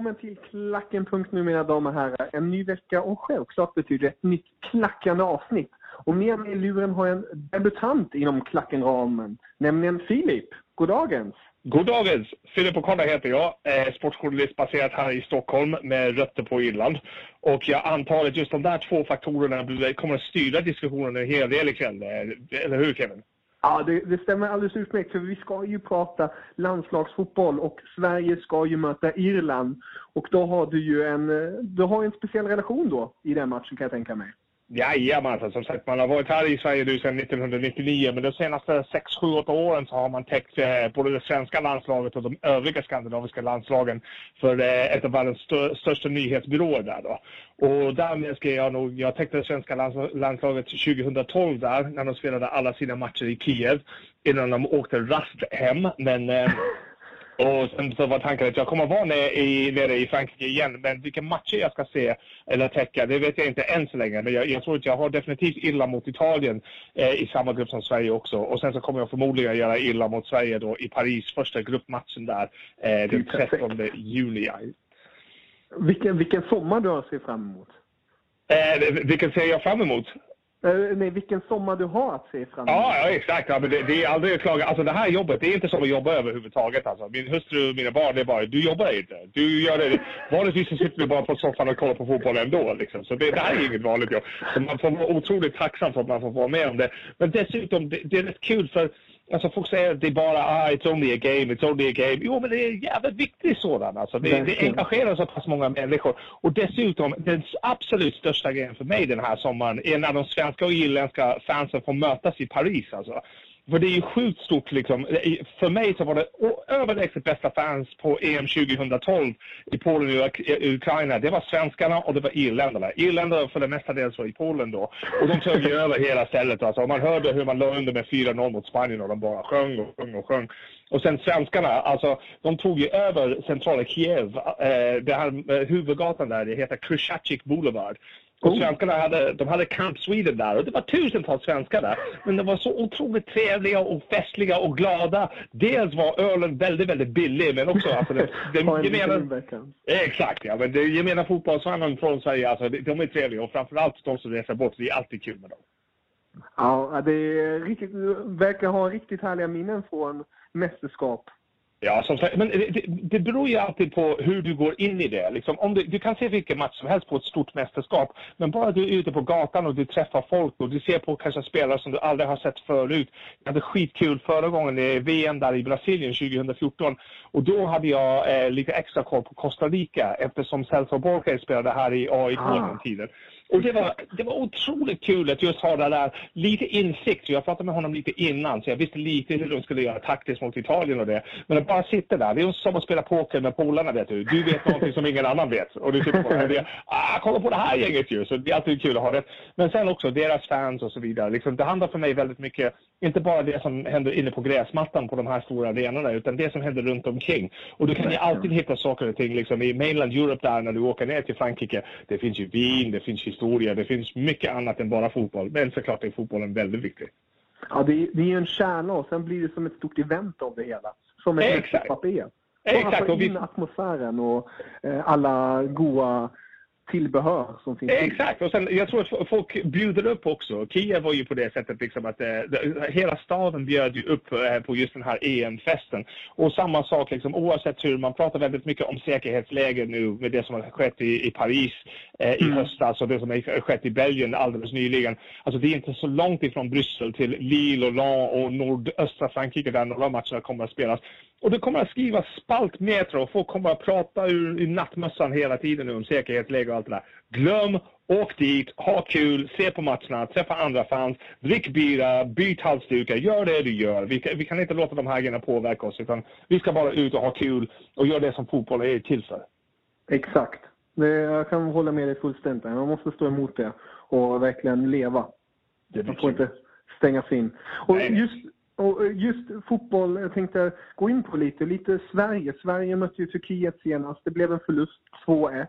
Välkommen till Klacken.nu mina damer och herrar. En ny vecka och självklart betyder ett nytt klackande avsnitt. Och med mig i luren har jag en debutant inom Klackenramen, nämligen Filip. Goddagens! Goddagens! Filip O'Connor heter jag, eh, sportjournalist baserad här i Stockholm med rötter på Irland. Och jag antar att just de där två faktorerna kommer att styra diskussionen en hel del ikväll. Eh, eller hur Kevin? Ja, det, det stämmer alldeles utmärkt för vi ska ju prata landslagsfotboll och Sverige ska ju möta Irland. Och då har du ju en, eh, du har en speciell relation då i den matchen kan jag tänka mig. Jajamensan, som sagt man har varit här i Sverige nu sedan 1999 men de senaste 6, 7, 8 åren så har man täckt eh, både det svenska landslaget och de övriga skandinaviska landslagen för eh, ett av världens stö- största nyhetsbyråer där då. Och därmed ska jag nog, jag täckte det svenska lands- landslaget 2012 där när de spelade alla sina matcher i Kiev innan de åkte rast hem. Men eh, och sen så var tanken att jag kommer vara nere i, nere i Frankrike igen, men vilka matcher jag ska se eller täcka, det vet jag inte än så länge. Men jag, jag tror att jag har definitivt illa mot Italien eh, i samma grupp som Sverige också. Och sen så kommer jag förmodligen göra illa mot Sverige då i Paris, första gruppmatchen där, eh, den Perfekt. 13 juni. Vilken, vilken sommar du har att se fram emot. Eh, vilken ser jag fram emot? Eh, nej, vilken sommar du har att se fram emot. Ja, ja exakt. Ja, men det, det är aldrig att klaga. Alltså det här jobbet, det är inte som att jobba överhuvudtaget. Alltså. Min hustru och mina barn, det är bara, du jobbar inte. Du gör det. Vanligtvis så sitter vi bara på soffan och kollar på fotboll ändå. Liksom. Så det, det här är inget vanligt jobb. Så man får vara otroligt tacksam för att man får vara med om det. Men dessutom, det, det är rätt kul för Alltså folk säger att det är bara ah, it's only a game, it's only a game. Jo, men det är jävligt viktigt sådan. Alltså, det, det engagerar så pass många människor. Och dessutom, den absolut största grejen för mig den här sommaren är när de svenska och irländska fansen får mötas i Paris. Alltså. För det är ju sjukt stort liksom. För mig så var det överlägset bästa fans på EM 2012 i Polen och Ukraina. Det var svenskarna och det var irländarna. Irländarna för det mesta dels var i Polen då. Och de tog ju över hela stället. Alltså. Och man hörde hur man låg under med 4-0 mot Spanien och de bara sjöng och sjöng och sjöng. Och sen svenskarna, alltså de tog ju över centrala Kiev. Eh, det här eh, huvudgatan där, det heter Krushatchik Boulevard. Och Oh. svenskarna hade, de hade Camp Sweden där och det var tusentals svenskar där. Men de var så otroligt trevliga och festliga och glada. Dels var ölen väldigt, väldigt billig men också alltså, det, den Ha en liten gemena. Exakt ja, men det gemena fotbollsfanen från Sverige, alltså, de är trevliga och framförallt de som reser bort, det är alltid kul med dem. Ja, det är riktigt, verkar ha riktigt härliga minnen från mästerskap. Ja, som sagt, men det, det- beror ju alltid på hur du går in i det. Liksom, om du, du kan se vilken match som helst på ett stort mästerskap, men bara du är ute på gatan och du träffar folk och du ser på kanske spelare som du aldrig har sett förut. Jag hade skitkul förra gången i VM där i Brasilien 2014 och då hade jag eh, lite extra koll på Costa Rica eftersom Celso Borges spelade här i AIK Ah. den tiden. Och det var, det var otroligt kul att just ha det där, lite insikt. Jag pratade med honom lite innan, så jag visste lite hur de skulle göra taktiskt mot Italien och det. Men att bara sitta där, det är som att spela poker med polarna, vet du. Du vet någonting som ingen annan vet. Och du sitter på det ah, kolla på det här gänget ju. Så det är alltid kul att ha det. Men sen också deras fans och så vidare. Liksom, det handlar för mig väldigt mycket, inte bara det som händer inne på gräsmattan på de här stora arenorna, utan det som händer runt omkring. Och du kan ju alltid hitta saker och ting, liksom i mainland Europe där när du åker ner till Frankrike. Det finns ju vin, det finns ju historia, det finns mycket annat än bara fotboll. Men såklart är fotbollen väldigt viktig. Ja, det är, det är en kärna och sen blir det som ett stort event av det hela. Som ett mästerskap är. Exakt. Och in atmosfären och eh, alla goa tillbehör som finns. Exakt, och sen, jag tror att folk bjuder upp också. Kiev var ju på det sättet liksom att eh, hela staden bjöd ju upp eh, på just den här EM-festen. Och samma sak liksom, oavsett hur, man pratar väldigt mycket om säkerhetsläget nu med det som har skett i, i Paris eh, i mm. höstas och det som har skett i Belgien alldeles nyligen. Alltså det är inte så långt ifrån Bryssel till Lille och Lens och nordöstra Frankrike där några matcher kommer att spelas. Och det kommer att skrivas spaltmeter och folk kommer att prata ur, i nattmössan hela tiden nu om säkerhetsläge allt det där. Glöm, åk dit, ha kul, se på matcherna, träffa andra fans, drick bira, byt halsdukar, gör det du gör. Vi kan, vi kan inte låta de här grejerna påverka oss utan vi ska bara ut och ha kul och göra det som fotboll är till för. Exakt. Det, jag kan hålla med dig fullständigt. Man måste stå emot det och verkligen leva. Det Man får inte stängas in. Och just och just fotboll, jag tänkte gå in på lite, lite Sverige. Sverige mötte ju Turkiet senast. Det blev en förlust, 2-1.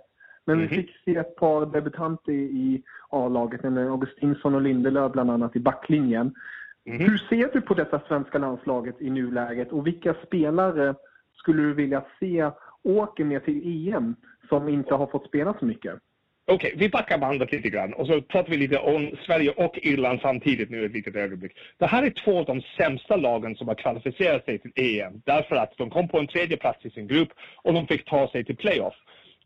Men vi mhm. fick se ett par debutanter i A-laget, Augustinsson och Lindelöf bland annat i backlinjen. Mm. Hur ser du på detta svenska landslaget i nuläget och vilka spelare skulle du vilja se åker med till EM som inte har fått spela så mycket? Okej, okay, vi backar bandet lite grann och så pratar vi lite om Sverige och Irland samtidigt nu ett litet ögonblick. Det här är två av de sämsta lagen som har kvalificerat sig till EM därför att de kom på en tredje plats i sin grupp och de fick ta sig till playoff.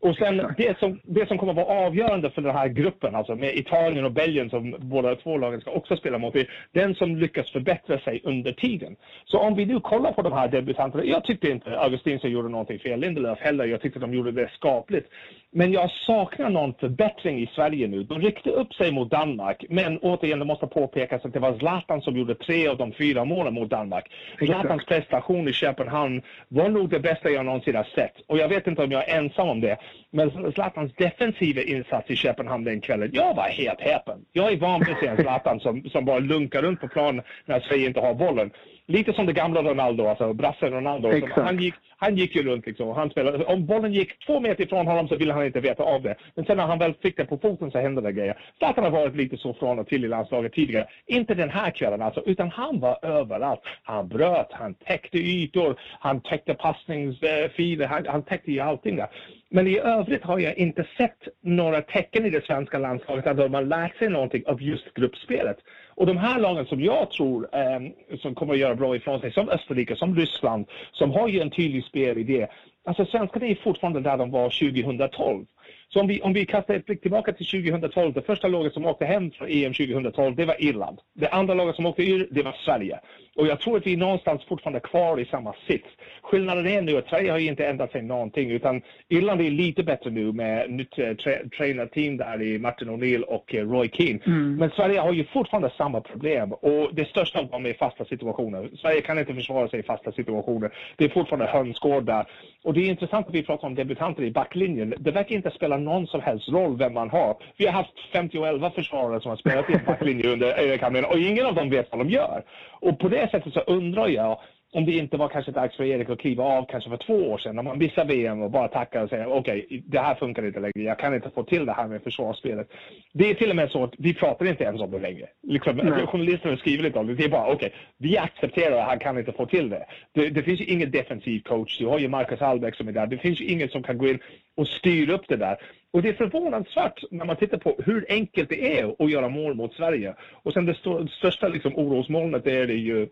Och sen det som, det som kommer att vara avgörande för den här gruppen, alltså med Italien och Belgien som båda två lagen ska också spela mot, är den som lyckas förbättra sig under tiden. Så om vi nu kollar på de här debutanterna, jag tyckte inte Augustinsson gjorde någonting fel, Lindelöf heller, jag tyckte de gjorde det skapligt. Men jag saknar någon förbättring i Sverige nu. De ryckte upp sig mot Danmark, men återigen, det måste påpekas att det var Zlatan som gjorde tre av de fyra målen mot Danmark. Zlatans prestation i Köpenhamn var nog det bästa jag någonsin har sett. Och jag vet inte om jag är ensam om det, men Zlatans defensiva insats i Köpenhamn den kvällen, jag var helt häpen. Jag är van vid att se en Zlatan som, som bara lunkar runt på planen när Sverige inte har bollen lite som det gamla Ronaldo, alltså brassen Ronaldo. Han gick, han gick ju runt liksom. Han spelade. Om bollen gick två meter ifrån honom så ville han inte veta av det. Men sen när han väl fick det på foten så hände det grejer. Zlatan har varit lite så från och till i landslaget tidigare. Inte den här kvällen alltså, utan han var överallt. Han bröt, han täckte ytor, han täckte passningsfiler, han, han täckte ju allting där. Men i övrigt har jag inte sett några tecken i det svenska landslaget att de har lärt sig någonting av just gruppspelet. Och de här lagen som jag tror eh, som kommer att göra bra ifrån sig, som Österrike, som Ryssland, som har ju en tydlig spelidé. Alltså svenskarna är fortfarande där de var 2012. Så om vi, om vi kastar ett blick tillbaka till 2012, det första laget som åkte hem från EM 2012, det var Irland. Det andra laget som åkte ur, det var Sverige. Och jag tror att vi är någonstans fortfarande kvar i samma sits. Skillnaden är nu att Sverige har inte ändrat sig någonting, utan Irland är lite bättre nu med nytt eh, tra tränarteam där i Martin O'Neill och eh, Roy Keane. Mm. Men Sverige har ju fortfarande samma problem och det största av dem är fasta situationer. Sverige kan inte försvara sig i fasta situationer. Det är fortfarande hönsgård där. Och det är intressant att vi pratar om debutanter i backlinjen. Det verkar inte spela någon som helst roll vem man har. Vi har haft 50 försvarare som har spelat i en backlinje under Erik och ingen av dem vet vad de gör. Och på det sättet så undrar jag om det inte var kanske dags för Erik att kliva av kanske för två år sedan när man missar VM och bara tackar och säger okej, okay, det här funkar inte längre, jag kan inte få till det här med försvarsspelet. Det är till och med så att vi pratar inte ens om det längre. Liksom, journalisterna skriver lite om det, det är bara okej, okay, vi accepterar att han kan inte få till det. det. Det finns ju ingen defensiv coach, du har ju Marcus Hallbäck som är där, det finns ju ingen som kan gå in och styra upp det där. Och det är förvånansvärt när man tittar på hur enkelt det är att göra mål mot Sverige. Och sen det största liksom, orosmolnet är det ju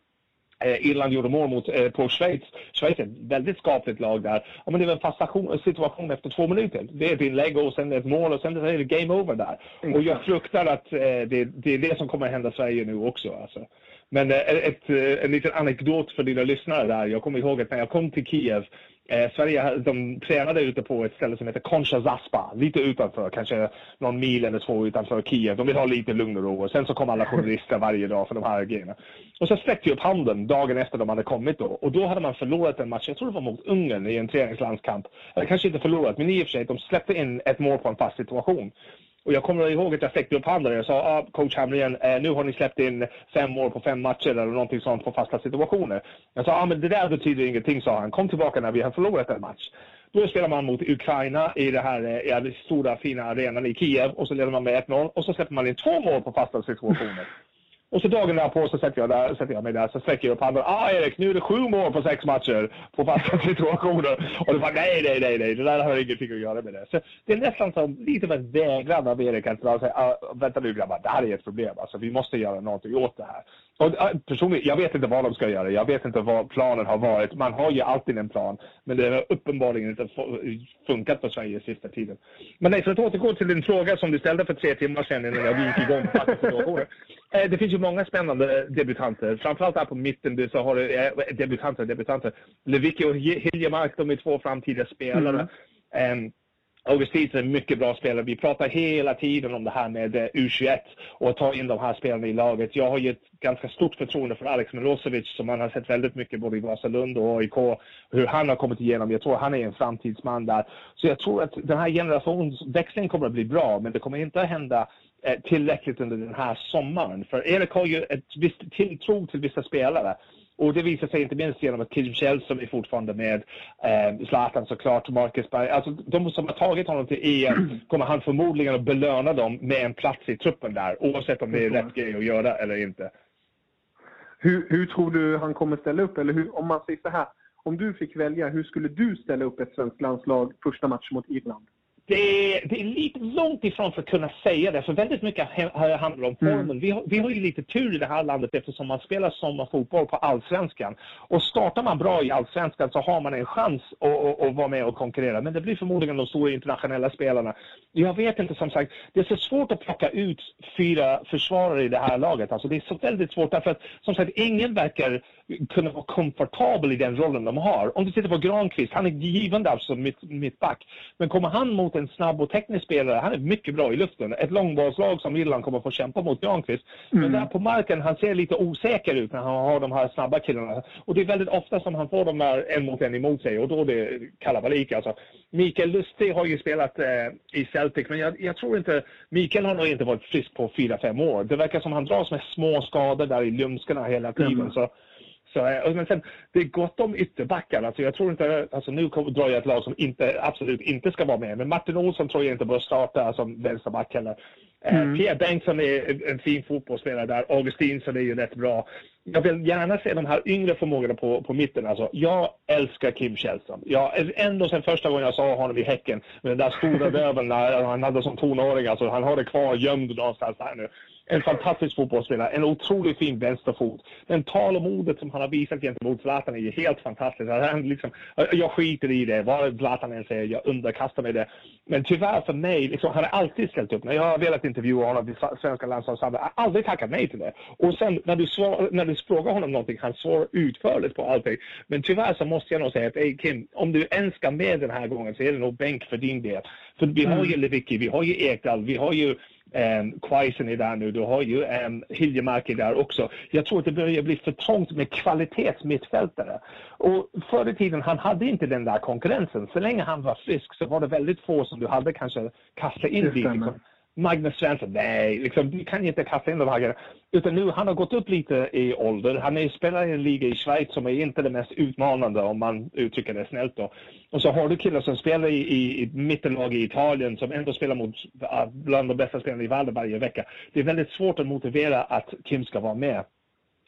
Eh, Irland gjorde mål mot, eh, på Schweiz. Schweiz är ett väldigt skapligt lag där. Ja, men det är en fast situation efter två minuter. Det är ett inlägg och sen ett mål och sen är det game over där. Och jag fruktar att eh, det, det, är det som kommer att hända Sverige nu också. Alltså. Men ett, ett, en liten anekdot för dina lyssnare där. Jag kommer ihåg att när jag kom till Kiev Eh, Sverige de tränade ute på ett ställe som heter Concha Zaspa, lite utanför, kanske någon mil eller två utanför Kiev. De vill ha lite lugn och ro. Och sen så kom alla journalister varje dag för de här grejerna. Och så sträckte jag upp handen dagen efter de hade kommit då. Och då hade man förlorat en match, jag tror det var mot Ungern i en träningslandskamp. Eller kanske inte förlorat, men i och för sig, de släppte in ett mål på en fast situation. Och jag kommer ihåg att jag sträckte upp handen och jag sa, ah, coach Hamrén, eh, nu har ni släppt in fem mål på fem matcher eller någonting sånt på fasta situationer. Jag sa, ah, men det där betyder ingenting, sa han. Kom tillbaka när vi har förlorat en match. Då spelar man mot Ukraina i den här eh, stora fina arenan i Kiev och så leder man med 1-0 och så släpper man in två mål på fasta situationer. Och så dagen därpå så sätter jag, där, sätter jag mig där, så sträcker jag upp handen. Ah Erik, nu är det sju mål på sex matcher på fasta situationer. Och du bara, nej, nej, nej, nej, det där har ingenting att göra med det. Så det är nästan som lite av en vägran av Erik att säga, ah, vänta nu grabbar, det här är ett problem. Alltså, vi måste göra någonting åt det här. Och ah, personligen, jag vet inte vad de ska göra. Jag vet inte vad planen har varit. Man har ju alltid en plan. Men det har uppenbarligen inte funkat för Sverige sista tiden. Men nej, för att återgå till din fråga som du ställde för tre timmar sedan innan jag gick igång eh, Det finns ju många spännande debutanter. Framförallt här på mitten så har du eh, debutanter, debutanter. Lewicki och Hiljemark, de är två framtida spelare. Mm. Um, Augustin är en mycket bra spelare. Vi pratar hela tiden om det här med eh, U21 och att ta in de här spelarna i laget. Jag har ju ett ganska stort förtroende för Alex Milosevic som man har sett väldigt mycket både i Vasalund och AIK. Hur han har kommit igenom. Jag tror han är en framtidsman där. Så jag tror att den här generationsväxlingen kommer att bli bra men det kommer inte att hända eh, tillräckligt under den här sommaren. För Erik har ju ett visst tilltro till vissa spelare. Och det visar sig inte minst genom att Kim Källström är fortfarande med. Eh, Zlatan såklart, Marcus Berg. Alltså de som har tagit honom till EM kommer han förmodligen att belöna dem med en plats i truppen där. Oavsett om det är rätt grej att göra eller inte. Hur, hur tror du han kommer ställa upp? Eller hur, om man säger så här. Om du fick välja, hur skulle du ställa upp ett svenskt landslag första match mot Irland? Det, det, är lite långt ifrån för att kunna säga det, för väldigt mycket handlar om formen. Mm. Vi, har, vi har ju lite tur i det här landet eftersom man spelar sommarfotboll på allsvenskan. Och startar man bra i allsvenskan så har man en chans att, att, att, vara med och konkurrera. Men det blir förmodligen de stora internationella spelarna. Jag vet inte, som sagt, det är så svårt att plocka ut fyra försvarare i det här laget. Alltså det är så väldigt svårt därför att, som sagt, ingen verkar kunna vara komfortabel i den rollen de har. Om du tittar på Granqvist, han är givande alltså mitt, mittback. Men kommer han mot en snabb och teknisk spelare, han är mycket bra i luften. Ett långbollslag som Irland kommer få kämpa mot Granqvist. Mm. Men där på marken, han ser lite osäker ut när han har de här snabba killarna. Och det är väldigt ofta som han får de där en mot en emot sig och då är det kalabalik alltså. Mikael Lustig har ju spelat eh, i Celtic, men jag, jag, tror inte... Mikael har nog inte varit frisk på fyra fem år. Det verkar som han dras med små skador där i ljumskarna hela tiden. Mm. Så så, eh, men sen, det är gott om ytterbackar. Alltså, jag tror inte, alltså, nu drar jag ett lag som inte, absolut inte ska vara med. Men Martin Olsson tror jag inte bör starta som vänsterback heller. Eh, mm. Pierre Bengtsson är en fin fotbollsspelare där. Augustinsson är ju rätt bra. Jag vill gärna se de här yngre förmågorna på, på mitten. Alltså, jag älskar Kim Källström. Jag, ändå sen första gången jag såg honom i Häcken med den där stora röven han hade som tonåring. Alltså, han har det kvar gömd någonstans här nu. En fantastisk fotbollsspelare, en otroligt fin vänsterfot. Men tal om modet som han har visat gentemot Zlatan är ju helt fantastiskt. Han liksom, jag skiter i det, vad Zlatan än säger, jag underkastar mig det. Men tyvärr för mig, liksom, han har alltid ställt upp. När jag har velat intervjua honom i svenska landslagssammanhang, har han aldrig tackat nej till det. Och sen när du, svar, när du frågar honom någonting, han svarar utförligt på allting. Men tyvärr så måste jag nog säga att, hey Kim, om du ens ska med den här gången så är det nog bänk för din del. För vi har ju Lewicki, vi har ju Ekdal, vi har ju Quaisen är där nu, du har ju Hiljemark är där också. Jag tror att det börjar bli för trångt med kvalitetsmittfältare. Och förr i tiden, han hade inte den där konkurrensen. Så länge han var frisk så var det väldigt få som du hade kanske kastat in dit. Liksom. Magnus Svensson, nej, liksom, du kan inte kasta in de här grejerna. Utan nu, han har gått upp lite i ålder. Han är spelare i en liga i Schweiz som är inte det mest utmanande om man uttrycker det snällt då. Och så har du killar som spelar i, i, i mittenlag i Italien som ändå spelar mot ah, bland de bästa spelarna i världen varje vecka. Det är väldigt svårt att motivera att Kim ska vara med.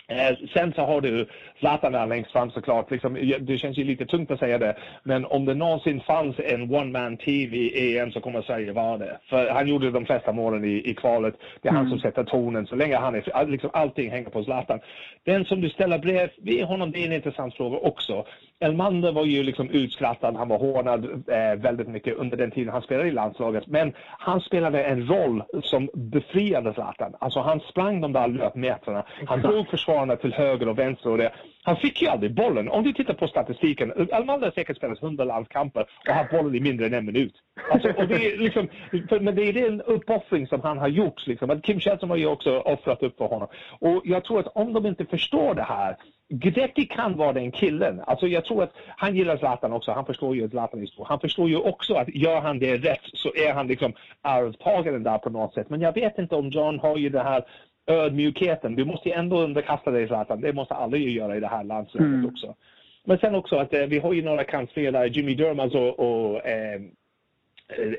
Eh, sen så har du Zlatan där längst fram såklart. Liksom, det känns ju lite tungt att säga det. Men om det någonsin fanns en one-man TV i EM så kommer Sverige vara det. För han gjorde de flesta målen i, i kvalet. Det är mm. han som sätter tonen. Så länge han är... Liksom, allting hänger på Zlatan. Den som du ställer bredvid honom, det är en intressant fråga också. Elmander var ju liksom utskrattad, han var hånad eh, väldigt mycket under den tiden han spelade i landslaget. Men han spelade en roll som befriade Zlatan. Alltså han sprang de där löpmetrarna. Han drog försvar försvararna till höger och vänster och det. Han fick ju aldrig bollen. Om du tittar på statistiken, Almander har säkert spelat 100 landskamper och haft bollen i mindre än en minut. Alltså, och det är liksom, för, men det är den uppoffring som han har gjort. Liksom. Kim Källström har ju också offrat upp för honom. Och jag tror att om de inte förstår det här Guidetti kan vara den killen. Alltså jag tror att han gillar Zlatan också. Han förstår ju att Zlatan är stor. Han förstår ju också att gör han det rätt så är han liksom arvtagaren där på något sätt. Men jag vet inte om John har ju det här ödmjukheten. Du måste ju ändå underkasta dig Zlatan. Det måste alla ju göra i det här landslaget mm. också. Men sen också att eh, vi har ju några kantspelare, Jimmy Durmaz och, och eh,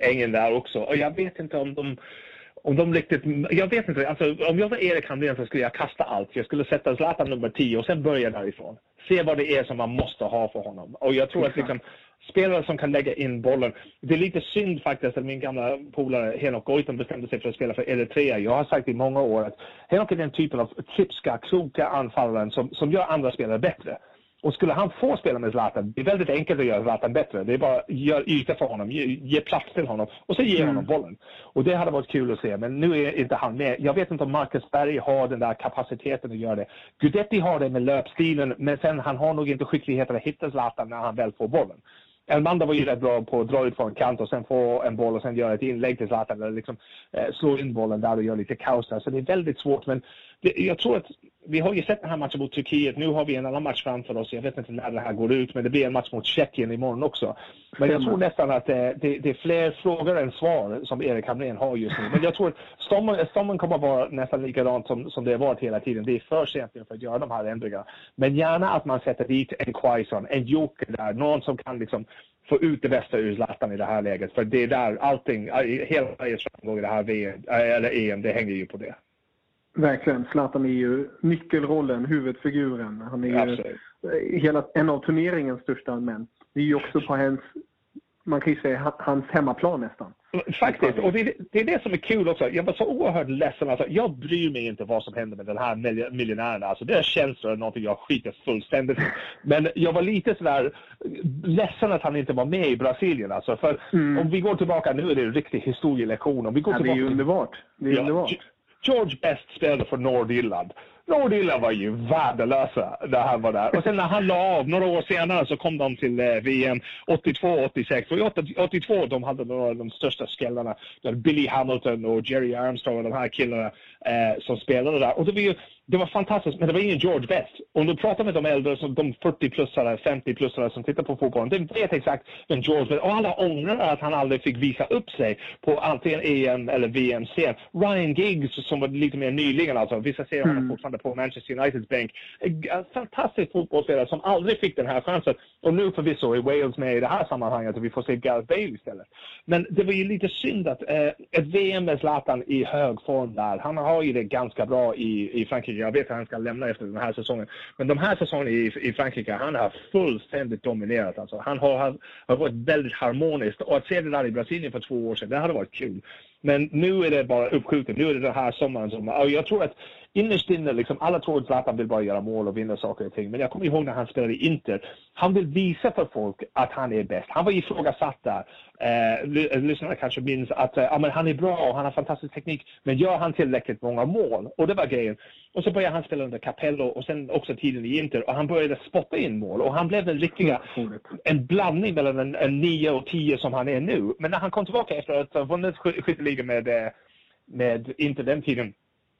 Engen där också. Och jag vet inte om de om de riktigt, jag vet inte, alltså, om jag var Erik Hamrén så skulle jag kasta allt. Jag skulle sätta Zlatan nummer 10 och sen börja därifrån. Se vad det är som man måste ha för honom. Och jag tror att liksom, spelare som kan lägga in bollen. Det är lite synd faktiskt att min gamla polare Henok Goitom bestämde sig för att spela för Eritrea. Jag har sagt i många år att Henok är den typen av klipska, kloka anfallaren som, som gör andra spelare bättre. Och skulle han få spela med Zlatan, det är väldigt enkelt att göra Zlatan bättre. Det är bara att göra yta för honom, ge, ge, plats till honom och så ge mm. honom bollen. Och det hade varit kul att se, men nu är inte han med. Jag vet inte om Marcus Berg har den där kapaciteten att göra det. Gudetti har det med löpstilen, men sen han har nog inte skickligheten att hitta Zlatan när han väl får bollen. Elmanda var ju rätt bra på att dra ut från kant och sen få en boll och sen göra ett inlägg till Zlatan eller liksom eh, slå in bollen där och göra lite kaos där. Så det är väldigt svårt. Men det, jag tror att vi har ju sett den här matchen mot Turkiet. Nu har vi en annan match framför oss. Jag vet inte när det här går ut, men det blir en match mot Tjeckien imorgon också. Men jag tror nästan att det, det, det är fler frågor än svar som Erik Hamrén har just nu. Men jag tror att stommen, stommen kommer att vara nästan likadant som, som det har varit hela tiden. Det är för sent för att göra de här ändringarna. Men gärna att man sätter dit en Quaison, en joker där, någon som kan liksom få ut det bästa ur Zlatan i det här läget. För det är där allting, hela Sveriges framgång i det här VM, eller EM, det hänger ju på det. Verkligen. Zlatan är ju nyckelrollen, huvudfiguren. Han är ju hela, en av turneringens största män. Det är ju också på hans, man kan ju säga hans hemmaplan nästan. Faktiskt, och det, det, är det som är kul också. Jag var så oerhört ledsen. Alltså, jag bryr mig inte vad som händer med den här miljonären. Alltså, det är känslor någonting jag skiter fullständigt i. Men jag var lite sådär ledsen att han inte var med i Brasilien. Alltså, för mm. om vi går tillbaka, nu är det en riktig historielektion. Om vi går ja, tillbaka det är underbart. Det är ja, underbart. George Best spelade för Nordirland. Nordirland var ju värdelösa när han var där. Och sen när han la av, några år senare, så kom de till eh, VM 82-86. Och 82 de hade några av de största skallarna. Billy Hamilton och Jerry Armstrong och de här killarna eh, som spelade där. Och det var ju det var fantastiskt, men det var ingen George Best. Om du pratar med de äldre, som de 40-plussare, 50-plussare som tittar på fotbollen, de vet exakt vem George Best Och alla ångrar att han aldrig fick visa upp sig på antingen EM eller VM-scen. Ryan Giggs, som var lite mer nyligen, alltså, vissa ser honom mm. fortfarande på Manchester Uniteds bänk. En fantastisk fotbollsspelare som aldrig fick den här chansen. Och nu förvisso är Wales med i det här sammanhanget och vi får se Gareth Bale istället. Men det var ju lite synd att eh, ett VM med Zlatan i hög form där, han har ju det ganska bra i, i Frankrike jag vet att han ska lämna efter den här säsongen. Men de här säsongerna i, i Frankrike, han har fullständigt dominerat. Alltså, han har, har, har varit väldigt harmoniskt. Och att se det där i Brasilien för två år sedan, det hade varit kul. Men nu är det bara uppskjutet. Nu är det den här sommaren som... Och jag tror att innerst inne, liksom, alla tror att Zlatan vill bara göra mål och vinna saker och ting. Men jag kommer ihåg när han spelade i Inter. Han vill visa för folk att han är bäst. Han var ifrågasatt där. Eh, eh lyssnarna kanske minns att eh, ah, men han är bra och han har fantastisk teknik. Men gör han tillräckligt många mål? Och det var grejen. Och så började han spela under Capello och sen också tiden i Inter. Och han började spotta in mål. Och han blev den riktiga, en blandning mellan en, en 9 och 10 som han är nu. Men när han kom tillbaka efter att ha vunnit skytteligan med, eh, med Inter den tiden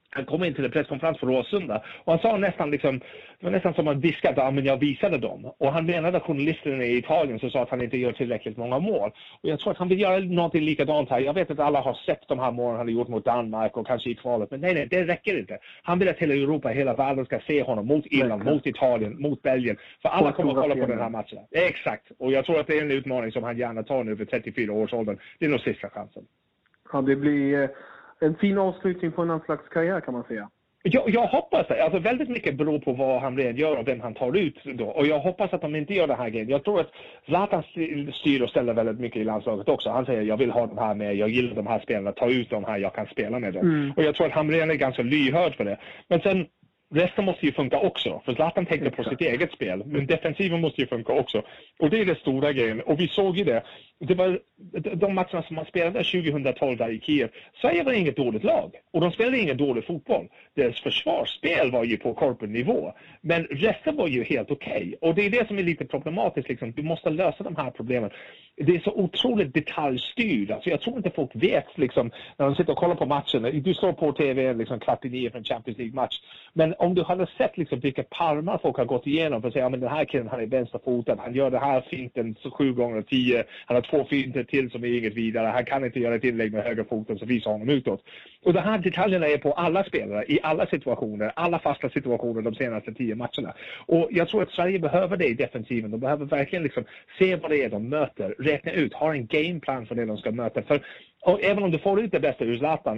han kom in till en presskonferens för Råsunda och han sa nästan liksom, det var nästan som att viska att ja, men jag visade dem. Och han menade att journalisterna i Italien som sa att han inte gör tillräckligt många mål. Och jag tror att han vill göra någonting likadant här. Jag vet att alla har sett de här målen han har gjort mot Danmark och kanske i kvalet. Men nej, nej, det räcker inte. Han vill att hela Europa, hela världen ska se honom mot Irland, mot Italien, mot Belgien. För alla kommer att kolla på den här matchen. Exakt. Och jag tror att det är en utmaning som han gärna tar nu för 34 års åldern. Det är nog sista chansen. Ja, det blir eh, en fin avslutning på en anslagskarriär kan man säga. Jag, jag hoppas det. Alltså väldigt mycket beror på vad han redan gör och vem han tar ut då. Och jag hoppas att de inte gör det här grejen. Jag tror att Zlatan styr och ställer väldigt mycket i landslaget också. Han säger jag vill ha de här med, jag gillar de här spelarna, ta ut de här, jag kan spela med dem. Mm. Och jag tror att han redan är ganska lyhörd för det. Men sen Resten måste ju funka också, för Zlatan tänkte på sitt eget spel. Men defensiven måste ju funka också. Och det är det stora grejen. Och vi såg ju det. Det var de matcherna som man spelade 2012 där i Kiev. Sverige var inget dåligt lag och de spelade ingen dålig fotboll. Deras försvarsspel var ju på korpennivå. Men resten var ju helt okej. Okay. Och det är det som är lite problematiskt. Liksom. Du måste lösa de här problemen. Det är så otroligt detaljstyrt. Alltså, jag tror inte folk vet liksom, när de sitter och kollar på matchen. Du står på TV liksom, kvart i nio för en Champions League-match. Men om du hade sett liksom, vilka palmar folk har gått igenom för att säga att ja, den här killen han är vänsterfotad, han gör det här finten sju gånger tio, han har två finter till som är inget vidare, han kan inte göra ett inlägg med högerfoten så visar honom utåt. Och de här detaljerna är på alla spelare, i alla situationer, alla fasta situationer de senaste tio matcherna. Och jag tror att Sverige behöver det i defensiven. De behöver verkligen liksom se vad det är de möter, räkna ut, ha en gameplan för det de ska möta. För och även om du får ut det bästa ur Zlatan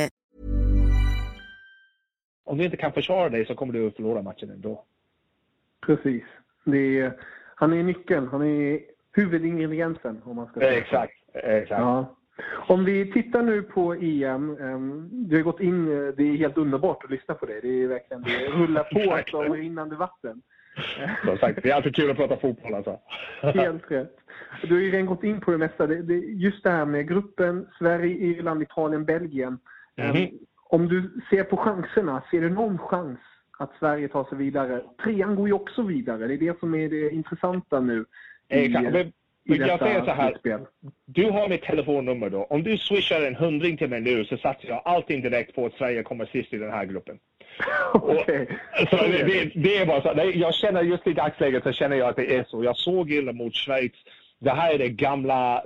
Om du inte kan försvara dig så kommer du att förlora matchen ändå. Precis. Är, han är nyckeln. Han är huvudingrediensen om man ska säga Exakt. Exakt. Ja. Om vi tittar nu på EM. Um, du har gått in, det är helt underbart att lyssna på dig. Det är verkligen, det rullar på som rinnande vatten. Som sagt, det är alltid kul att prata fotboll alltså. Helt rätt. Du har ju redan gått in på det mesta. Det, det, just det här med gruppen Sverige, Irland, Italien, Belgien. Mm -hmm. Om du ser på chanserna, ser du någon chans att Sverige tar sig vidare? Trean går ju också vidare. Det är det som är det intressanta nu. I. Men, i jag säger så här. Utspel. Du har mitt telefonnummer då. Om du swishar en hundring till mig nu så satsar jag allting direkt på att Sverige kommer sist i den här gruppen. Okay. så det, det, det, är bara så. Jag känner just i dagsläget så känner jag att det är så. Jag såg illa mot Schweiz. Det här är det gamla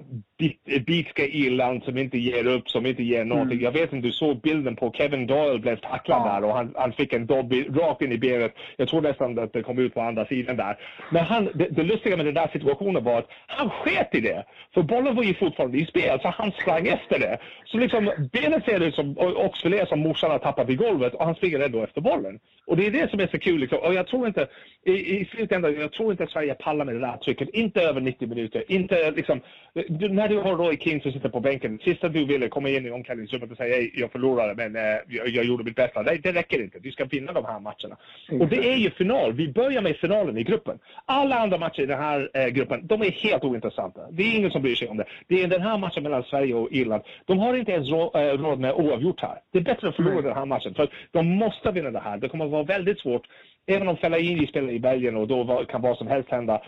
bitska Irland som inte ger upp, som inte ger någonting. Mm. Jag vet inte, du såg bilden på Kevin Doyle blev tacklad ja. där och han, han fick en dobb rakt in i benet. Jag tror nästan att det kom ut på andra sidan där. Men han, det, det lustiga med den där situationen var att han sket i det. För bollen var ju fortfarande i spel, så han sprang efter det. Så liksom, benet ser ut som oxfilé som morsan har tappat i golvet och han springer ändå efter bollen. Och det är det som är så kul. Liksom. Och jag tror inte, i, i slutändan, jag tror inte Sverige pallar med det där trycket. Inte över 90 minuter. Inte liksom, när du har Roy King som sitter på bänken, sista du ville komma in i omklädningsrummet och säga jag förlorade men eh, jag, jag, gjorde mitt bästa. Nej, det räcker inte. Du ska vinna de här matcherna. Mm. Och det är ju final. Vi börjar med finalen i gruppen. Alla andra matcher i den här eh, gruppen, de är helt ointressanta. Det är ingen som bryr sig om det. Det är den här matchen mellan Sverige och Irland. De har inte ens eh, råd med oavgjort här. Det är bättre att förlora mm. den här matchen. För de måste vinna det här. Det kommer att vara väldigt svårt Även om Fellaini spelar i Belgien och då kan vad som helst hända.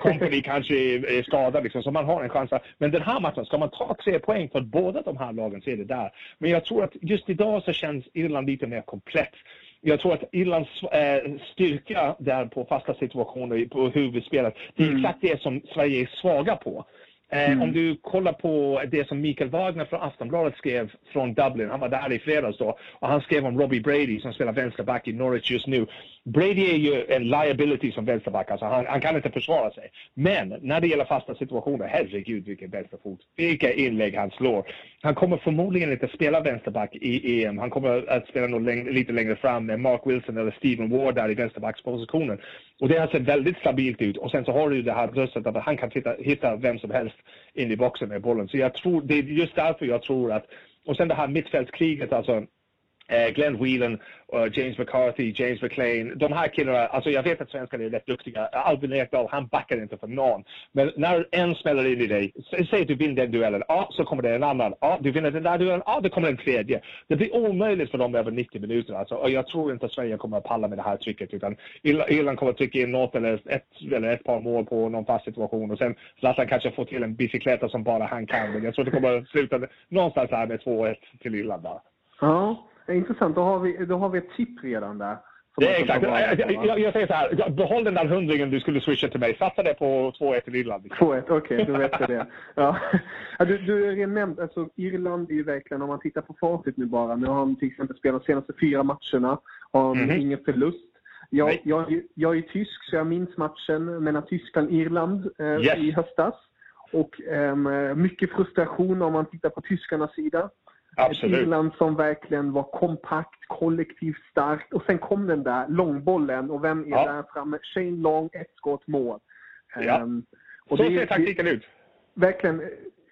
Company kanske är skadad liksom, så man har en chans. Men den här matchen, ska man ta tre poäng för båda de här lagen så är det där. Men jag tror att just idag så känns Irland lite mer komplett. Jag tror att Irlands äh, styrka där på fasta situationer, på huvudspelet, det är mm. exakt det som Sverige är svaga på. Mm. Om du kollar på det som Mikael Wagner från Aftonbladet skrev från Dublin, han var där i fredags då, och han skrev om Robbie Brady som spelar vänsterback i Norwich just nu. Brady är ju en liability som vänsterback, alltså han, han, kan inte försvara sig. Men när det gäller fasta situationer, herregud vilken vänsterfot. Vilka inlägg han slår. Han kommer förmodligen inte spela vänsterback i EM. Han kommer att spela något läng lite längre fram med Mark Wilson eller Steven Ward där i vänsterbackspositionen. Och det har sett väldigt stabilt ut. Och sen så har du det här bröstet att han kan titta, hitta vem som helst in i boxen med bollen. Så jag tror, det är just därför jag tror att, och sen det här mittfältskriget alltså, Eh, Glenn Whelan, uh, James McCarthy, James McLean. De här killarna, alltså jag vet att svenskarna är rätt duktiga. Albin Ekdal, han backar inte för någon. Men när en smäller in i dig, säg att du vinner den duellen, ja så kommer det en annan. Ja, du vinner den där duellen, ja det kommer en tredje. Det blir omöjligt för dem över 90 minuter alltså. Och jag tror inte att Sverige kommer att palla med det här trycket utan Irland kommer att trycka in något eller ett, eller ett par mål på någon fast situation och sen Zlatan kanske får till en bicykleta som bara han kan. Men jag tror det kommer att sluta någonstans här med 2-1 till Irland bara. Ja, intressant. Då har vi, då har vi ett tipp redan där. Det är exakt. Jag, jag, jag, säger så här, behåll den där hundringen du skulle swisha till mig. Satsa det på 2-1 till Irland. 2-1, okej, okay, då vet jag det. Ja. Du, du nämnt, alltså Irland är ju verkligen, om man tittar på facit nu bara, nu har de till exempel spelat de senaste fyra matcherna, har mm -hmm. ingen förlust. Jag, jag, jag är tysk, så jag minns matchen mellan Tyskland och Irland eh, yes. i höstas. Och eh, mycket frustration om man tittar på tyskarnas sida. Absolut. Ett Irland som verkligen var kompakt, kollektivt starkt. Och sen kom den där långbollen och vem är ja. där framme? Shane Long, ett skott, mål. Ja. Um, och Så det, ser taktiken ut. Verkligen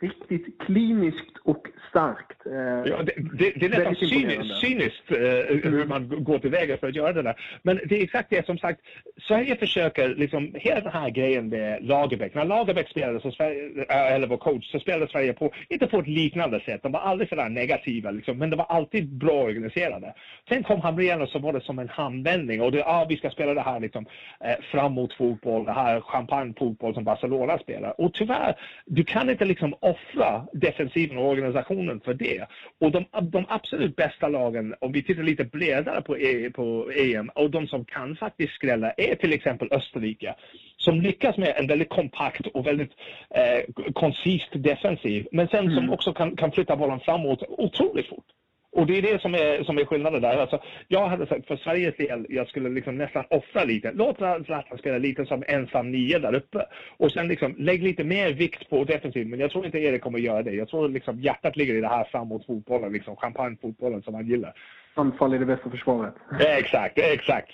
riktigt kliniskt och starkt. Eh, ja, det, det, det är nästan cyniskt, cyniskt eh, hur mm. man går tillväga för att göra det där. Men det är exakt det som sagt, Sverige försöker liksom, hela den här grejen med Lagerbäck. När Lagerbäck spelade, så Sverige, eh, eller var coach, så spelade Sverige på, inte på ett liknande sätt. De var aldrig sådär negativa, liksom, men de var alltid bra organiserade. Sen kom Hamrén och så var det som en handvändning och det, ah, vi ska spela det här liksom, eh, framåt fotboll, det här champagnefotboll som Barcelona spelar. Och tyvärr, du kan inte liksom offra defensiven och organisationen för det. Och de, de absolut bästa lagen, om vi tittar lite bredare på, e, på EM, och de som kan faktiskt skrälla är till exempel Österrike. Som lyckas med en väldigt kompakt och väldigt eh, koncist defensiv, men sen mm. som också kan, kan flytta bollen framåt otroligt fort. Och det är det som är, som är skillnaden där. Alltså, jag hade sagt för Sveriges del, jag skulle liksom nästan offra lite. Låt Zlatan spela lite som ensam nio där uppe. Och sen liksom, lägg lite mer vikt på defensiv. Men jag tror inte Erik kommer göra det. Jag tror liksom hjärtat ligger i det här framåt fotbollen, liksom champagnefotbollen som han gillar. Anfall är det bästa försvaret. Exakt, exakt.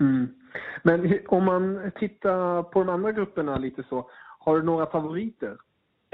Mm. Men om man tittar på de andra grupperna lite så, har du några favoriter?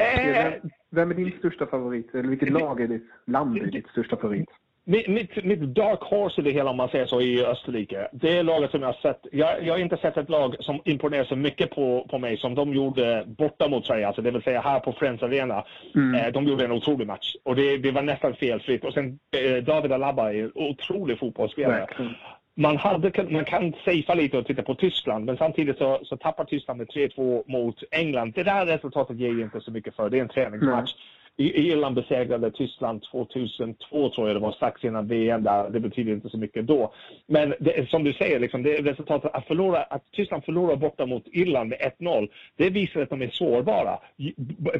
Eh, vem är din största favorit? Eller vilket lag är ditt land är ditt största favorit? Mitt, mitt, mitt dark horse i det hela, om man säger så, i Österrike. Det är laget som jag har sett. Jag, jag har inte sett ett lag som imponerar så mycket på, på mig som de gjorde borta mot Sverige, alltså det vill säga här på Friends Arena. Mm. Eh, de gjorde en otrolig match och det, det var nästan felfritt. Och sen eh, David Alaba är en otrolig fotbollsspelare. Verkligen man, hade, man kan safea lite och titta på Tyskland, men samtidigt så, så tappar Tyskland med 3-2 mot England. Det där resultatet ger ju inte så mycket för. Det är en träningsmatch. Mm. Irland besegrade Tyskland 2002 tror jag det var, strax innan VM där. Det betyder inte så mycket då. Men det, som du säger, liksom, det resultatet att, förlora, att Tyskland förlorar borta mot Irland med 1-0, det visar att de är sårbara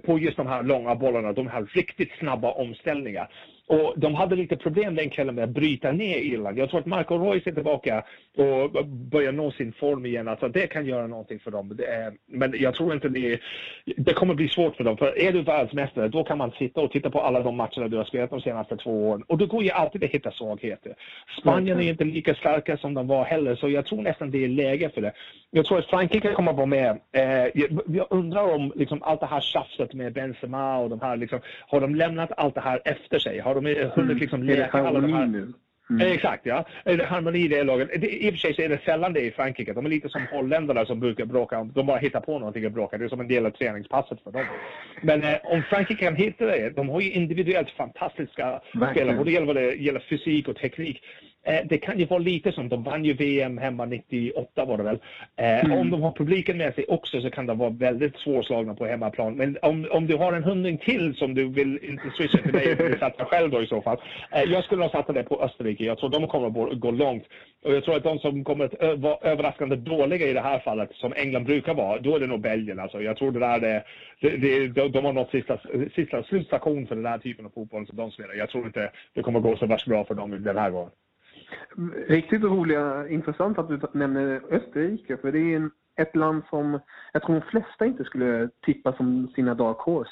på just de här långa bollarna, de här riktigt snabba omställningar. Och de hade lite problem den kvällen med att bryta ner Irland. Jag tror att Marco Reus är tillbaka och börjar nå sin form igen. Alltså det kan göra någonting för dem. Är, men jag tror inte det, det kommer bli svårt för dem. För är du världsmästare, då kan man sitta och titta på alla de matcherna du har spelat de senaste två åren. Och då går ju alltid att hitta svagheter. Spanien är inte lika starka som de var heller, så jag tror nästan det är läge för det. Jag tror att Frankrike kommer att vara med. Eh, jag, undrar om liksom, allt det här tjafset med Benzema och de här, liksom, har de lämnat allt det här efter sig? Har de hunnit mm. liksom läka alla de här... Nu. Mm. Eh, exakt, ja. Harmoni i det laget. I och för sig så är det sällan det i Frankrike. De är lite som holländarna som brukar bråka. De bara hittar på någonting att bråka. Det är som en del av träningspasset för dem. Men eh, om Frankrike kan hitta det. De har ju individuellt fantastiska spelare. Både gäller vad det gäller fysik och teknik. Eh, det kan ju vara lite som, de vann ju VM hemma 98 var det väl. Eh, mm. Om de har publiken med sig också så kan de vara väldigt svårslagna på hemmaplan. Men om, om du har en hundring till som du vill switcha till dig, du satsa själv då i så fall. Eh, jag skulle ha satt det på Österrike. Jag tror de kommer att gå långt. Och jag tror att de som kommer att vara överraskande dåliga i det här fallet, som England brukar vara, då är det nog Belgien. Alltså, jag tror det där är, det, det, de, de har nått sista, sista slutstation för den här typen av fotboll som de spelar. Jag tror inte det kommer att gå så värst bra för dem den här gången. Riktigt roliga, intressant att du nämner Österrike, för det är en, ett land som jag tror de flesta inte skulle tippa som sina dark horse.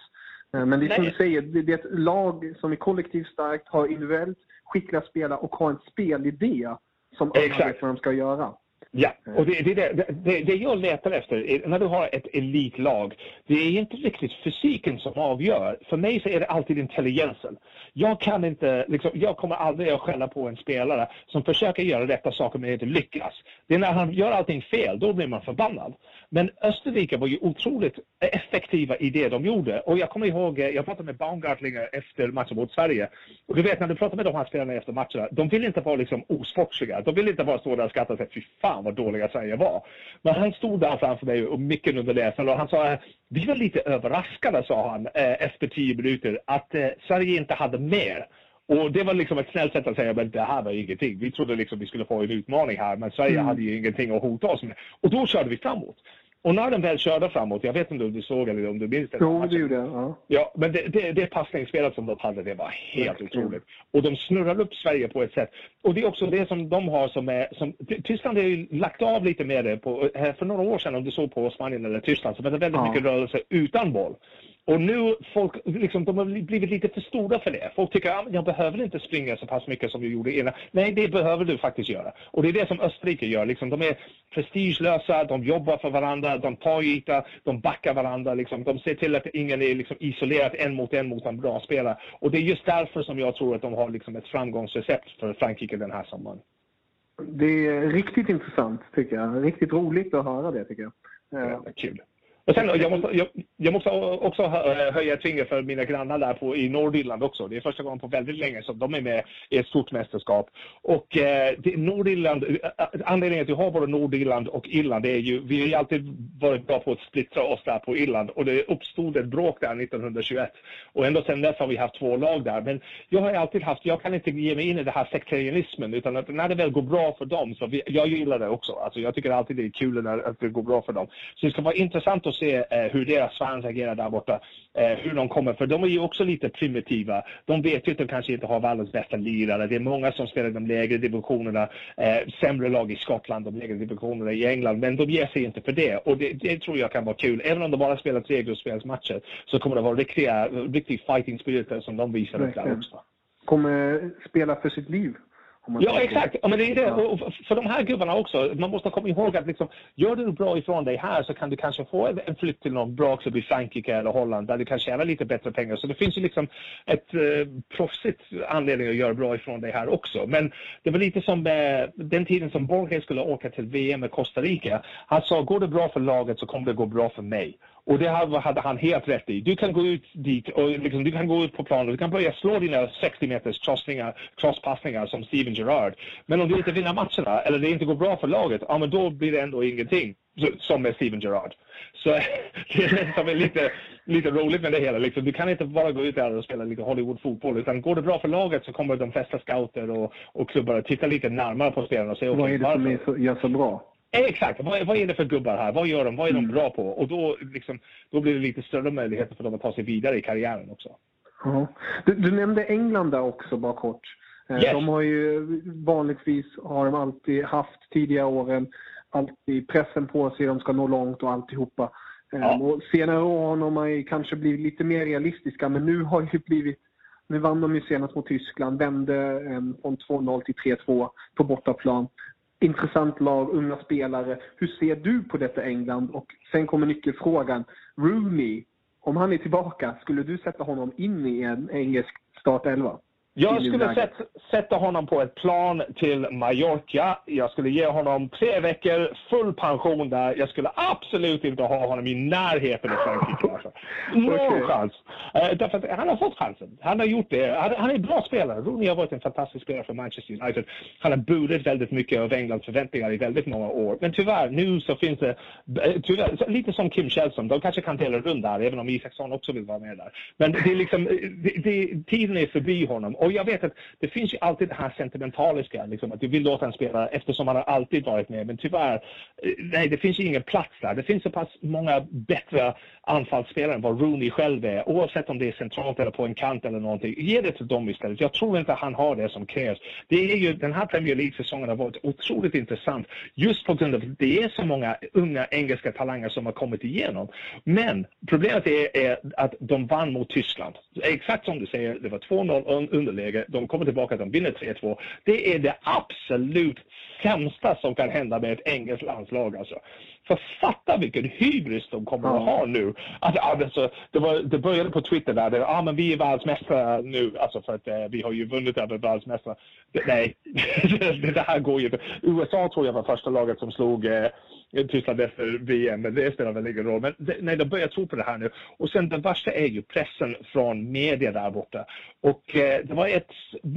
Eh, men det är som du säger, det är ett lag som är kollektivt starkt, har individuellt skickliga spelare och har en spelidé som alla vet vad de ska göra. Ja, och det, det, det, det, det jag letar efter, när du har ett elitlag, det är inte riktigt fysiken som avgör. För mig så är det alltid intelligensen. Jag kan inte, liksom, jag kommer aldrig att skälla på en spelare som försöker göra rätta saker men inte lyckas. Det är när han gör allting fel, då blir man förbannad. Men Österrike var ju otroligt effektiva i det de gjorde. Och jag kommer ihåg, eh, jag pratade med Baumgartlinger efter matchen mot Sverige. Och du vet när du pratar med de här spelarna efter matcherna, de vill inte vara liksom osportsliga. De vill inte bara stå där och skratta och säga fy fan vad dåliga Sverige var. Men han stod där framför mig och micken under näsan och han sa eh, vi var lite överraskade, sa han eh, efter tio minuter, att Sverige inte hade mer. Och det var liksom ett snällt sätt att säga att det här var ingenting. Vi trodde liksom vi skulle få en utmaning här, men Sverige mm. hade ju ingenting att hota oss med. Och då körde vi framåt. Och när de väl körde framåt, jag vet inte om du såg eller om du minns det? Jo, det gjorde jag. Ja. ja, men det, det, det passningsspelet som de hade, det var helt Verkligen. otroligt. Och de snurrar upp Sverige på ett sätt. Och det är också det som de har som är... Som, Tyskland har ju lagt av lite med det. På, för några år sedan, om du såg på Spanien eller Tyskland, så var det väldigt ja. mycket rörelse utan boll. Och nu folk, liksom, de har blivit lite för stora för det. Folk tycker att ah, jag behöver inte springa så pass mycket som jag gjorde innan. Nej, det behöver du faktiskt göra. Och det är det som Österrike gör. Liksom, de är prestigelösa, de jobbar för varandra, de tar yta, de backar varandra. Liksom. De ser till att ingen är liksom, isolerad en mot en mot en bra spelare. Och det är just därför som jag tror att de har liksom, ett framgångsrecept för Frankrike den här sommaren. Det är riktigt intressant tycker jag. Riktigt roligt att höra det tycker jag. Ja, kul. Och sen, jag, måste, jag, jag måste också höja ett finger för mina grannar där på, i Nordirland också. Det är första gången på väldigt länge som de är med i ett stort mästerskap. Och eh, Nordirland, eh, eh, anledningen till att vi har både Nordirland och Irland det är ju, vi har ju alltid varit bra på att splittra oss där på Irland och det uppstod ett bråk där 1921. Och ändå sedan dess har vi haft två lag där. Men jag har alltid haft, jag kan inte ge mig in i det här sekterianismen utan att när det väl går bra för dem, så vi, jag gillar det också. Alltså jag tycker alltid det är kul när att det går bra för dem. Så det ska vara intressant att se eh, hur deras fans agerar där borta. Eh, hur de kommer, för de är ju också lite primitiva. De vet ju att de kanske inte har världens bästa lirare. Det är många som spelar i de lägre divisionerna, eh, sämre lag i Skottland, de lägre divisionerna i England, men de ger sig inte för det. Och det, det tror jag kan vara kul. Även om de bara spelar tre gruppspelsmatcher så kommer det vara riktiga, riktig fighting spirit som de visar upp där också. Kommer spela för sitt liv Ja, exakt. Ja, men det är det. Och för de här gubbarna också, man måste komma ihåg att liksom, gör du bra ifrån dig här så kan du kanske få en flytt till någon bra klubb i Frankrike eller Holland där du kan tjäna lite bättre pengar. Så det finns ju liksom ett eh, proffsigt anledning att göra bra ifrån dig här också. Men det var lite som eh, den tiden som Borges skulle åka till VM med Costa Rica. Han sa, går det bra för laget så kommer det gå bra för mig. Och det hade han helt rätt i. Du kan gå ut dit och liksom, du kan gå ut på planen och du kan börja slå dina 60 meters crosspassningar som Steven Gerrard. Men om du inte vinner matcherna eller det inte går bra för laget, ja men då blir det ändå ingenting. Som med Steven Gerrard. Så det är det som är lite, lite roligt med det hela. Liksom, du kan inte bara gå ut där och spela lite Hollywood-fotboll. Utan går det bra för laget så kommer de flesta scouter och, och klubbar att titta lite närmare på spelarna och se Vad är det som är så, gör så bra? Exakt, vad, vad är det för gubbar här? Vad gör de? Vad är de mm. bra på? Och då, liksom, då blir det lite större möjligheter för dem att ta sig vidare i karriären också. Ja. Du, du nämnde England där också, bara kort. Eh, yes. De har ju vanligtvis har de alltid haft tidigare åren alltid pressen på sig, de ska nå långt och alltihopa. Eh, ja. Och senare år har man kanske blivit lite mer realistiska, men nu har det blivit nu vann de ju senast mot Tyskland, vände eh, från 2-0 till 3-2 på bortaplan intressant lag, unga spelare. Hur ser du på detta England? Och sen kommer nyckelfrågan. Rooney, om han är tillbaka, skulle du sätta honom in i en engelsk startelva? Jag skulle sätt, sätta honom på ett plan till Mallorca. Jag skulle ge honom tre veckor, full pension där. Jag skulle absolut inte ha honom i närheten av Frankrike. Alltså. Någon okay. chans. Uh, därför att han har fått chansen. Han har gjort det. Han, han är en bra spelare. Rooney har varit en fantastisk spelare för Manchester United. Han har burit väldigt mycket av Englands förväntningar i väldigt många år. Men tyvärr, nu så finns det, eh, tyvärr, lite som Kim Källström, de kanske kan dela runt där, även om Isaksson också vill vara med där. Men det är liksom, det, det, tiden är förbi honom. Och jag vet att det finns ju alltid det här sentimentaliska, liksom, att du vill låta en spela eftersom han har alltid varit med. Men tyvärr, eh, nej, det finns ju ingen plats där. Det finns så pass många bättre anfallsspelare än vad Rooney själv är, oavsett om det är centralt eller på en kant eller någonting. Ge det till dem istället. Jag tror inte han har det som krävs. Det är ju, den här Premier League-säsongen har varit otroligt intressant just på grund av att det är så många unga engelska talanger som har kommit igenom. Men problemet är, är att de vann mot Tyskland. Exakt som du säger, det var 2-0 under underläge. De kommer tillbaka, de vinner 3-2. Det är det absolut sämsta som kan hända med ett engelskt landslag. Alltså. För fatta vilken hybris de kommer att ha nu. Att, alltså, det, var, det började på Twitter där, det, ah, men vi är världsmästare nu, alltså för att eh, vi har ju vunnit över världsmästare. Nej, det här går ju inte. USA tror jag var första laget som slog eh, Tyskland efter VM, men det spelar väl ingen roll. Men det, nej, de börjar tro på det här nu. Och sen det värsta är ju pressen från media där borta. Och eh, det var ett,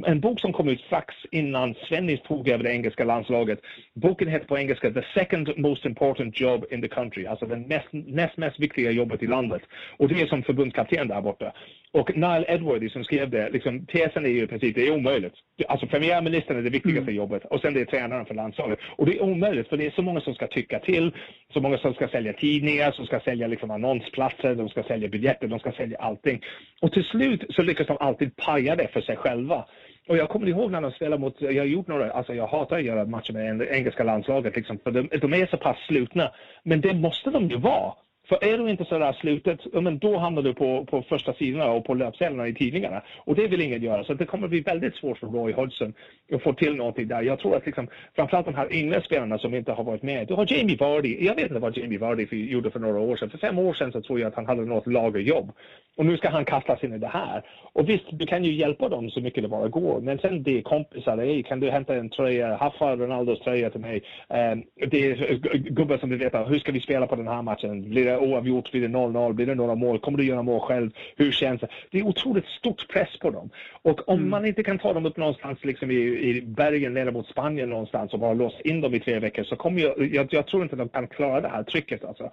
en bok som kom ut strax innan Svennis tog över det engelska landslaget. Boken heter på engelska The second most important job in the country, alltså det näst, näst mest viktiga jobbet i landet. Och det är som förbundskapten där borta. Och Nile Edwardy som skrev det, liksom, tesen är ju i princip det är omöjligt. Alltså premiärministern är det viktigaste mm. jobbet och sen det är tränaren för landslaget. Och det är omöjligt för det är så många som ska tycka till, så många som ska sälja tidningar, som ska sälja liksom annonsplatser, de ska sälja biljetter, de ska sälja allting. Och till slut så lyckas de alltid paja det för sig själva. Och jag kommer ihåg när de spelade mot, jag har gjort några, alltså jag hatar att göra matcher med engelska landslaget liksom, för de, de är så pass slutna. Men det måste de ju vara. För är du inte sådär slutet, men då hamnar du på, på första sidorna och på löpsedlarna i tidningarna. Och det vill ingen göra. Så det kommer bli väldigt svårt för Roy Hodgson att få till någonting där. Jag tror att liksom, framförallt de här yngre spelarna som inte har varit med. Du har Jamie Vardy. Jag vet inte vad Jamie Vardy gjorde för några år sedan. För fem år sedan så tror jag att han hade något lagerjobb. Och nu ska han kastas in i det här. Och visst, du kan ju hjälpa dem så mycket det bara går. Men sen det är kompisar. Hey, kan du hämta en tröja? Haffa Ronaldos tröja till mig. Um, det är gubbar som vill veta, hur ska vi spela på den här matchen? Blir det oavgjort? Blir det 0-0? Blir det några mål? Kommer du göra mål själv? Hur känns det? Det är otroligt stort press på dem. Och om mm. man inte kan ta dem upp någonstans liksom i, i bergen nere mot Spanien någonstans och bara låsa in dem i tre veckor så kommer jag, jag, jag tror inte de kan klara det här trycket alltså.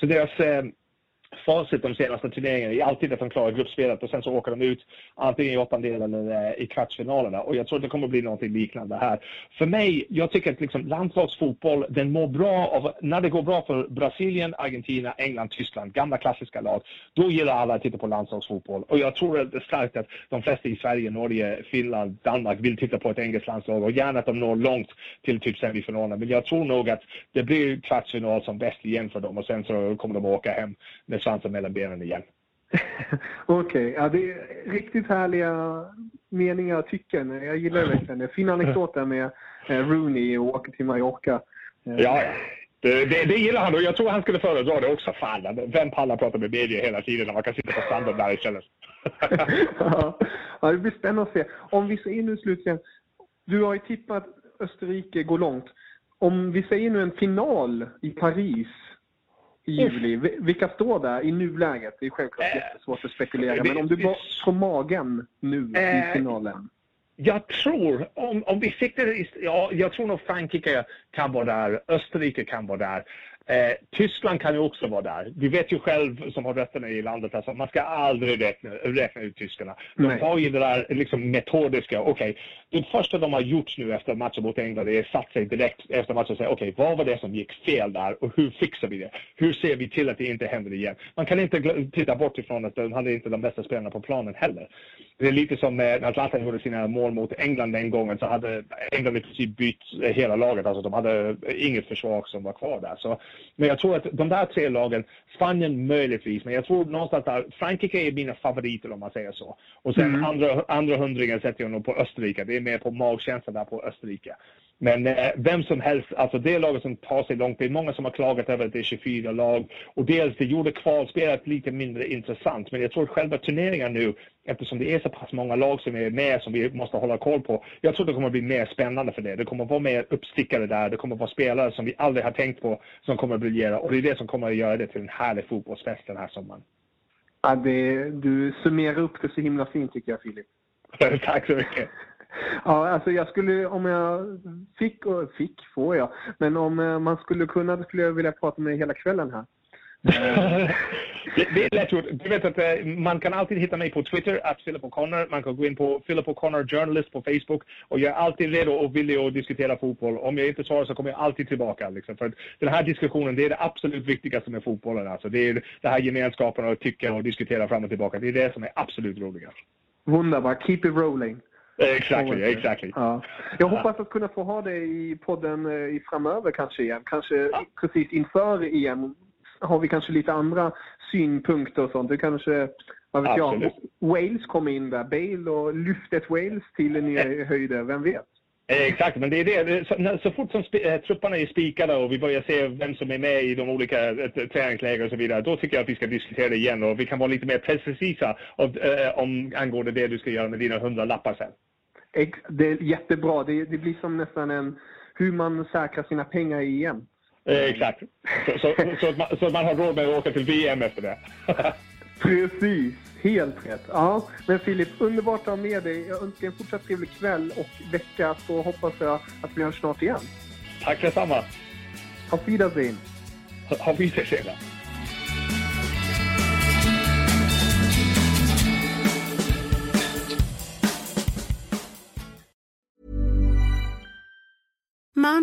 Så deras eh, facit de senaste turneringarna är alltid att de klarar gruppspelet och sen så åker de ut antingen i åttondelen eller eh, i kvartsfinalerna. Och jag tror att det kommer att bli något liknande här. För mig, jag tycker att liksom landslagsfotboll, den mår bra av, när det går bra för Brasilien, Argentina, England, Tyskland, gamla klassiska lag, då gillar alla att titta på landslagsfotboll. Och jag tror att det är starkt att de flesta i Sverige, Norge, Finland, Danmark vill titta på ett engelskt landslag och gärna att de når långt till typ semifinalerna. Men jag tror nog att det blir kvartsfinal som bäst igen för dem och sen så kommer de att åka hem med svansen mellan benen igen. Okej, okay. ja, det är riktigt härliga meningar och tycken. Jag gillar det verkligen. Det fin anekdot där med eh, Rooney och åka till Mallorca. Eh, ja, det, det, det, gillar han och jag tror han skulle föredra det också. Fan, vem pallar prata med media hela tiden när man kan sitta på stranden där istället? ja, det blir spännande att se. Om vi säger nu slutligen, du har ju tippat Österrike går långt. Om vi säger nu en final i Paris i juli. Vilka står där i nuläget? Det är självklart äh, jättesvårt att spekulera, men om du bara på magen nu äh, i eh, finalen. Jag tror, om, om vi siktar, ja, jag tror nog Frankrike kan vara där, Österrike kan vara där. Eh, Tyskland kan ju också vara där. Du vet ju själv som har rötterna i landet, alltså, man ska aldrig räkna, räkna ut tyskarna. De Nej. har ju det där liksom, metodiska, okej, okay, det första de har gjort nu efter matchen mot England är satt sig direkt efter matchen och säga okej, okay, vad var det som gick fel där och hur fixar vi det? Hur ser vi till att det inte händer igen? Man kan inte titta bort ifrån att de hade inte de bästa spelarna på planen heller. Det är lite som när Zlatan gjorde sina mål mot England den gången så hade England i princip bytt hela laget, alltså de hade inget försvar som var kvar där. Så men jag tror att de där tre lagen, Spanien möjligtvis, men jag tror någonstans där, Frankrike är mina favoriter om man säger så. Och sen mm. andra, andra hundringen sätter jag nog på Österrike. Det är mer på magkänslan där på Österrike. Men eh, vem som helst, alltså det laget som tar sig långt, det är många som har klagat över att det är 24 lag. Och dels, det gjorde kvalspelet lite mindre intressant. Men jag tror att själva turneringen nu, eftersom det är så pass många lag som är med som vi måste hålla koll på. Jag tror det kommer bli mer spännande för det. Det kommer vara mer uppstickare där. Det kommer vara spelare som vi aldrig har tänkt på som kommer att briljera. Och det är det som kommer att göra det till en härlig fotbollsfest den här sommaren. Ja, det, du summerar upp det så himla fint tycker jag, Filip. Tack så mycket. Ja, alltså jag skulle, om jag fick, och fick får jag, men om eh, man skulle kunna, då skulle jag vilja prata med hela kvällen här. det, är lätt gjort. Du vet att eh, man kan alltid hitta mig på Twitter, att Philip O'Connor. Man kan gå in på Philip O'Connor Journalist på Facebook. Och jag är alltid redo och villig att diskutera fotboll. Om jag inte svarar så kommer jag alltid tillbaka. Liksom. För den här diskussionen, det är det absolut viktigaste med fotbollen. Alltså. Det är det här gemenskapen och tycka och diskutera fram och tillbaka. Det är det som är absolut roligast. Wunderbar. Keep it rolling. Exactly, exactly. Ja. Jag hoppas att kunna få ha dig i podden eh, i framöver kanske igen. Kanske ja. precis inför EM har vi kanske lite andra synpunkter och sånt. Du kanske Vad vet Absolut. jag? Wales kom in där. Bale och lyfte ett Wales till nya höjder. Vem vet? Eh, Exakt, men det är det. Så, så fort som eh, trupperna är spikade och vi börjar se vem som är med i de olika eh, träningsläger och så vidare, då tycker jag att vi ska diskutera det igen och vi kan vara lite mer precisa om, eh, om angående det du ska göra med dina hundra lappar sen. Det är jättebra. Det, det blir som nästan en hur man säkrar sina pengar i EM. Eh, exakt. Så, så, så, att man, så att man har råd med att åka till VM efter det. Precis, helt rätt. Ja, men Filip, underbart att ha med dig. Jag önskar en fortsatt trevlig kväll och vecka så hoppas jag att vi hörs snart igen. Tack detsamma. Auf Wiedersehen. Ha Wiedersehen.